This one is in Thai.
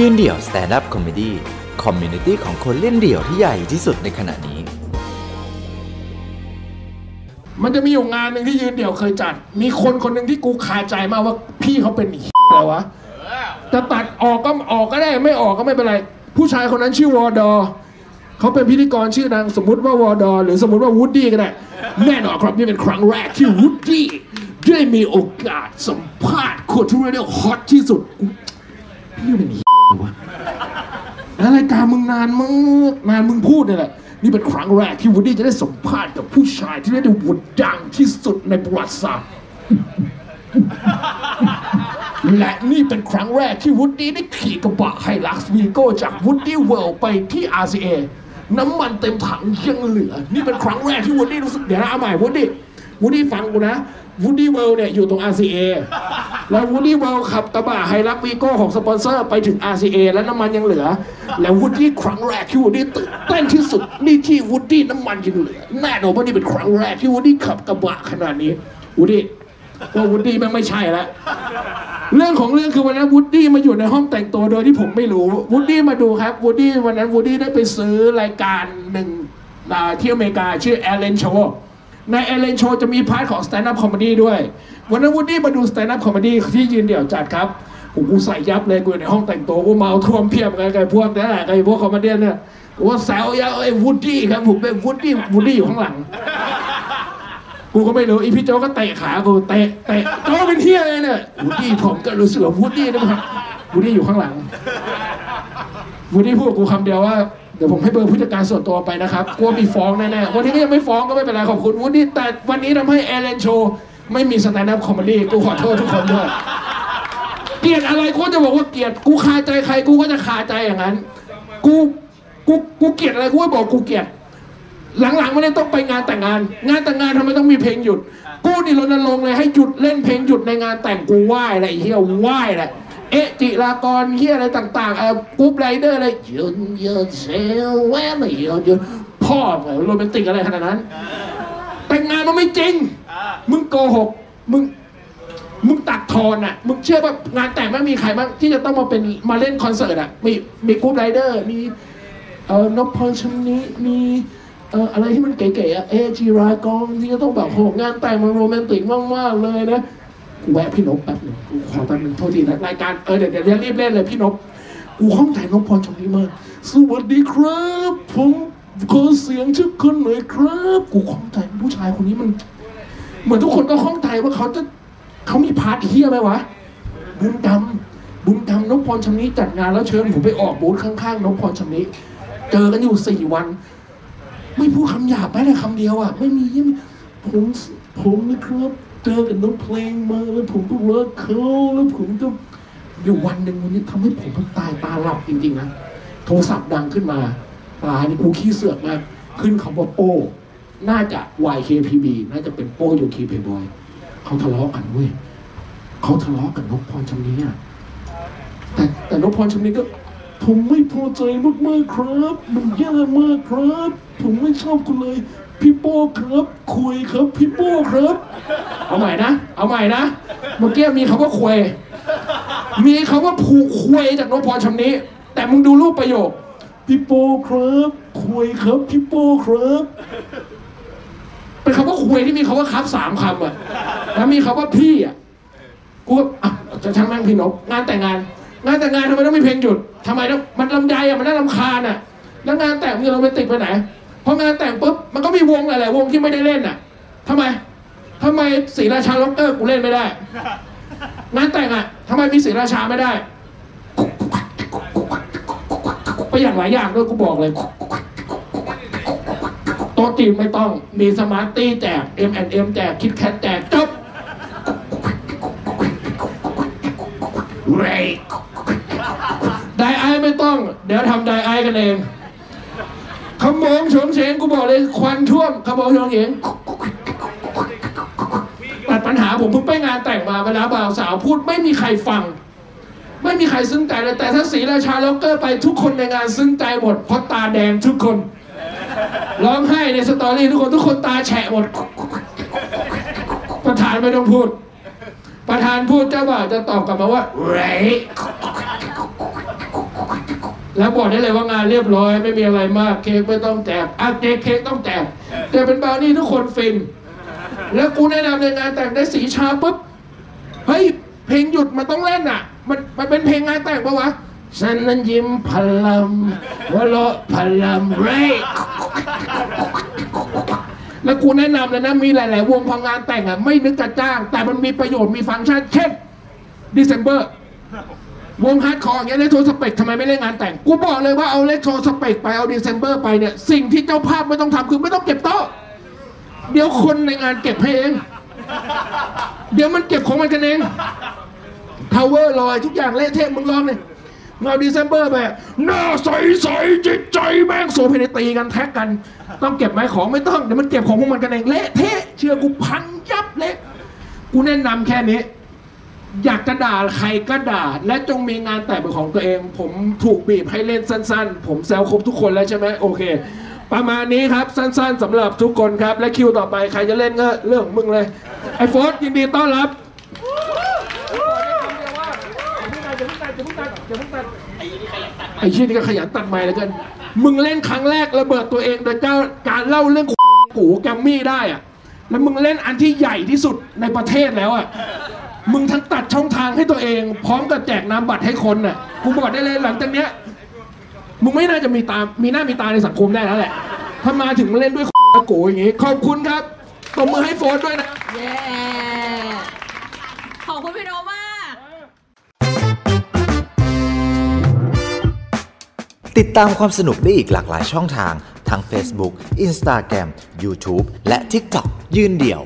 ยืนเดี่ยว stand-up comedy community ของคนเล่นเดี่ยวที่ใหญ่ที่สุดในขณะนี้ มันจะมีอยู่งานหนึ่งที่ยืนเดี่ยวเคยจัด มีคนคนหนึ่งที่กูคาใจมากว่าพี่เขาเป็นอะไรวะจะตัดออกก็ออกก็ได้ไม่ออกก็ไม่เป็นไร ผู้ชายคนนั้นชื่อวอดอเขาเป็นพิธีกรชื่อดังสมมติว่าวอดอหรือสมมติว่าวูดดี้ก็ได้แน่นอนครับนี่เป็นครั้งแรกที่วูดดี้ได้มีโอกาสสัมภาษณ์คนที่เรียก hot ที่สุดพี่เป็นอะไร วะแล้วรายการมึงนานมึงนานมึงพูดเนี่ยแหละ นี่เป็นครั้งแรกที่วูดดี้จะได้สัมภาษณ์กับผู้ชายที่ได้ดูวดดังที่สุดในประวัติศาสตร์ และนี่เป็นครั้งแรกที่วูดดี้ได้ขี่กระบะ Hilux Vigo จาก Woody World ไปที่ RCA น้ำมันเต็มถังยังเหลือ นี่เป็นครั้งแรกที่วูดดี้รู้สึกเดี๋ยวนะเอาใหม่วูดดี้วูดดี้ฟังกูนะ Woody World เนี่ยอยู่ตรง RCA แล้ว Woody World ขับกระบะ Hilux Vigo ของสปอนเซอร์ไปถึง RCA แล้วน้ำมันยังเหลือ แล้ววูดดี้ครั้งแรกที่วูดดี้ตื่นเต้นที่สุดนี่ที่วูดดี้น้ำมันยังเหลือแน่นอนว่านี่เป็นครั้งแรกที่วูดดี้ขับกระบะขนาดนี้วูดดี้ว่าวูดดี้ม่งไม่ใช่แล้วเรื่องของเรื่องคือวันนั้นวูดดี้มาอยู่ในห้องแต่งตัวโดยที่ผมไม่รู้วูดดี้มาดูครับวูดดี้วันนั้นวูดดี้ได้ไปซื้อรายการหนึ่งที่อเมริกาชื่อ Ellen Show ใน Ellen Show จะมี part ของ Stand Up Comedy ด้วย วันนั้นวูดดี้มาดู Stand Up Comedy ที่ยืนเดี่ยวจัดครับโอ้โหกูใส่ยับเลยกูอยู่ในห้องแต่งตัวกูเมาท่วมเพียบกันไอ้พวกนั่นแหละไอ้พวก comedy เนี่ยกูว่าแซวยับไอ้วูดดี้ครับผมเป็นวูดดี้วูดดี้อยู่ข้างหลัง กูก็ไม่รู้อีพี่โจก็เตะขากูเตะเตะโจเป็นเที่ยเลยเนี่ยวูดดี้ผมก็รู้สึกว่าวูดดี้นะครับวูดดี้อยู่ข้างหลังวูดดี้พูดกูคำเดียวว่า เดี๋ยวผมให้เบอร์ผู้จัดการส่วนตัวไปนะครับกลัวมีฟ้องแน่ๆวันนี้ก็ยังไม่ฟ้องก็ไม่เป็นไรขอบคุณวูดดี้แต่วันนี้ทำให้ Ellen Show ไม่มี stand up comedy กูขอโทษทุกคนด้วยเกลียดอะไรกูจะบอกว่าเกลียดกูคาใจใครกูก็จะคาใจอย่างนั้น กูกูกูเกลียดอะไรกูก็บอกกูเกลียดหลังๆไม่ได้ต้องไปงานแต่งงาน งานแต่งงานทำไมต้องมีเพลงหยุด กูนี่รณรงค์เลยให้หยุดเล่นเพลงหยุดในงานแต่งกูไหว้อะไรเฮียไหว้แหละ เอะจิรากรเฮียอะไรต่างๆเออกรุ๊ปไรเดอร์อะไรหยุดหยุดเซลแวะไม่หยุดหยุดพ่อมือนโรแมนติกอะไรขนาดนั้น แต่งงานมันไม่จริง มึงโกหก มึง มึงตัดทอนอะ มึงเชื่อว่างานแต่งไม่มีใครบ้างที่จะต้องมาเป็นมาเล่นคอนเสิร์ตอะ มีมีกรุ๊ปไรเดอร์ มีเอ่อนพพรชำนี้มีเอ่ออะไรที่มันเก๋ๆอะเอจีรากองที่จะต้องแบบโหงานแต่งมันโรแมนติกมากๆเลยนะ แวะพี่นพแป๊บหนึงกูขอแป๊บหนึงโทษทีนะรายการเออเดี๋ยวเดี๋ยวรีบเล่นเลยพี่นพกูห้องแต่งนพพรชำนี้มากสวัสดีครับ ผมขอเสียงทุกคนหน่อยครับ กูข้องใจผู้ชายคนนี้มัน เหมือนทุกคนก็ข้องใจว่าเขาจะเขามีพาร์ทเฮียไหมวะบุญดำบุญดำนพพรชำนี้จัดงานแล้วเชิญผมไปออกบูธข้างๆนพพรชำนี้ เจอกันอยู่สี่วัน ไม่พูดคำหยาบแม้แต่คำเดียวอะ ไม่มียิ่งผมผมนะครับ เจอกับน้องเพลงมาแล้วผมก็รักเขาแล้วผมก็อยู่วันหนึ่งวันนี้ทำให้ผมตายตาหลับจริงๆนะโทรศัพท์ดังขึ้นมาตายนี่กูขี้เสือกมากขึ้นคำว่าโป้ น่าจะ YKPB น่าจะเป็นโป้โยคีเพย์บอยเขาทะเลาะกันเว้ยเขาทะเลาะกับนพพรชำนี้อะแต่แต่นพพรชำนี้ก็ ผมไม่พอใจมากๆครับ มันแย่มากครับ ผมไม่ชอบคุณเลย พี่โป้ครับ คุยครับ พี่โป้ครับ เอาใหม่นะ เอาใหม่นะ เมื่อกี้มีคำว่าคุย มีคำว่าผูกคุยจากนพพรชำนี้ แต่มึงดูรูปประโยค พี่โป้ครับคุยครับ พี่โป้ครับ เป็นคำว่าคุยที่มีคำว่าครับสามคำอะ แล้วมีคำว่าพี่อะ กูก็อะจะช่างแม่งพี่นภงานแต่งงาน งานแต่งงานทำไมต้องมีเพลงหยุดทำไมต้องมันลำไยอะมันน่ารำคาญอะ แล้วงานแต่งมึงเราไปติดไปไหน พองานแต่งปุ๊บมันก็มีวงหลายๆวงที่ไม่ได้เล่นอะทำไมทำไมศรีราชา Rockers กูเล่นไม่ได้ งานแต่งอะทำไมมีศรีราชาไม่ได้ไปอย่างหลายอย่างด้วยกูบอกเลยโต๊ะจีนไม่ต้องมีสมาร์ตตี้แจก M&M แจกคิดแคทแจกจบเรยไดไอไม่ต้อง เดี๋ยวทำไดไอกันเอง มงโฉงเฉงกูบอกเลยควันท่วมขโมงโฉงเฉงตัดปัญหาผมเพิ่งไปงานแต่งมาเวลาบ่าวสาวพูดไม่มีใครฟัง ไม่มีใครซึ้งใจเลยแต่ถ้าสีราชาล็อกเกอร์ไปทุกคนในงานซึ้งใจหมดเพราะตาแดงทุกคน ร้องไห้ในสตอรี่ทุกคนทุกคนตาแฉะหมด ประธานไม่ต้องพูด ประธานพูดเจ้าบ่าวจะตอบกลับมาว่าไร แล้วบอกได้เลยว่างานเรียบร้อยไม่มีอะไรมากเค้กไม่ต้องแจกอะเค้กเค้กต้องแจกแต่เป็นบราวนี่ทุกคนฟิน แล้วกูแนะนำในงานแต่งได้สีชาปุ๊บเฮ้ยเพลงหยุดมันต้องเล่นอะ มันมันเป็นเพลงงานแต่งปะวะฉันนั้นยิ้มพลัมวะโลพลัมเรกแล้วกูแนะนำเลยนะมีหลาย ๆ วงพองานแต่งอะไม่นึกจะจ้าง แต่มันมีประโยชน์มีฟังก์ชันเช่น December วง hardcore อย่างเงี้ย Retrospect ทำไมไม่เล่นงานแต่ง กูบอกเลยว่าเอา Retrospect ไปเอา December ไปเนี่ย สิ่งที่เจ้าภาพไม่ต้องทำคือไม่ต้องเก็บโต๊ะ เดี๋ยวคนในงานเก็บให้เอง เดี๋ยวมันเก็บของมันกันเองทาวเวอร์ลอยทุกอย่างเละเทะมึงลองเลยเงาดีเซมเบอร์แบบหน้าใสใสจิตใจแม่งโซเพนตีกันแท็กกัน ต้องเก็บไหมของไม่ต้อง เดี๋ยวมันเก็บของพวกมันกันเอง เละเทะเชื่อกูพังยับเละ กูแนะนำแค่นี้ อยากจะด่าใครก็ด่า และจงมีงานแต่งเป็นของตัวเอง ผมถูกบีบให้เล่นสั้น ๆ ผมแซวครบทุกคนแล้วใช่ไหมโอเค ประมาณนี้ครับสั้น ๆสำหรับทุกคนครับ และคิวต่อไปใครจะเล่นก็เรื่องของมึงเลย ไอ้โฟสยินดีต้อนรับไอ้ชี่ยนี่ก็ขยันตัดไม้แล้วกันมึงเล่นครั้งแรกระเบิดตัวเองโดยเจ้าการเล่าเรื่องกูแกมมี่ได้อะแล้วมึงเล่นอันที่ใหญ่ที่สุดในประเทศแล้วอะ มึงทั้งตัดช่องทางให้ตัวเอง พร้อมกับแจกนามบัตรให้คนน่ะกูบอกได้เลยหลังจากเนี้ย มึงไม่น่าจะมีตา มีหน้ามีตาในสังคมได้แล้วแหละ ถ้ามาถึงมาเล่นด้วยโกอย่างงี้ ขอบคุณครับตบมือให้โฟนด้วยนะ เย้ขอบคุณพี่โนมาก ติดตามความสนุกได้อีกหลากหลายช่องทาง ทั้ง Facebook Instagram YouTube และ TikTok ยืนเดี่ยว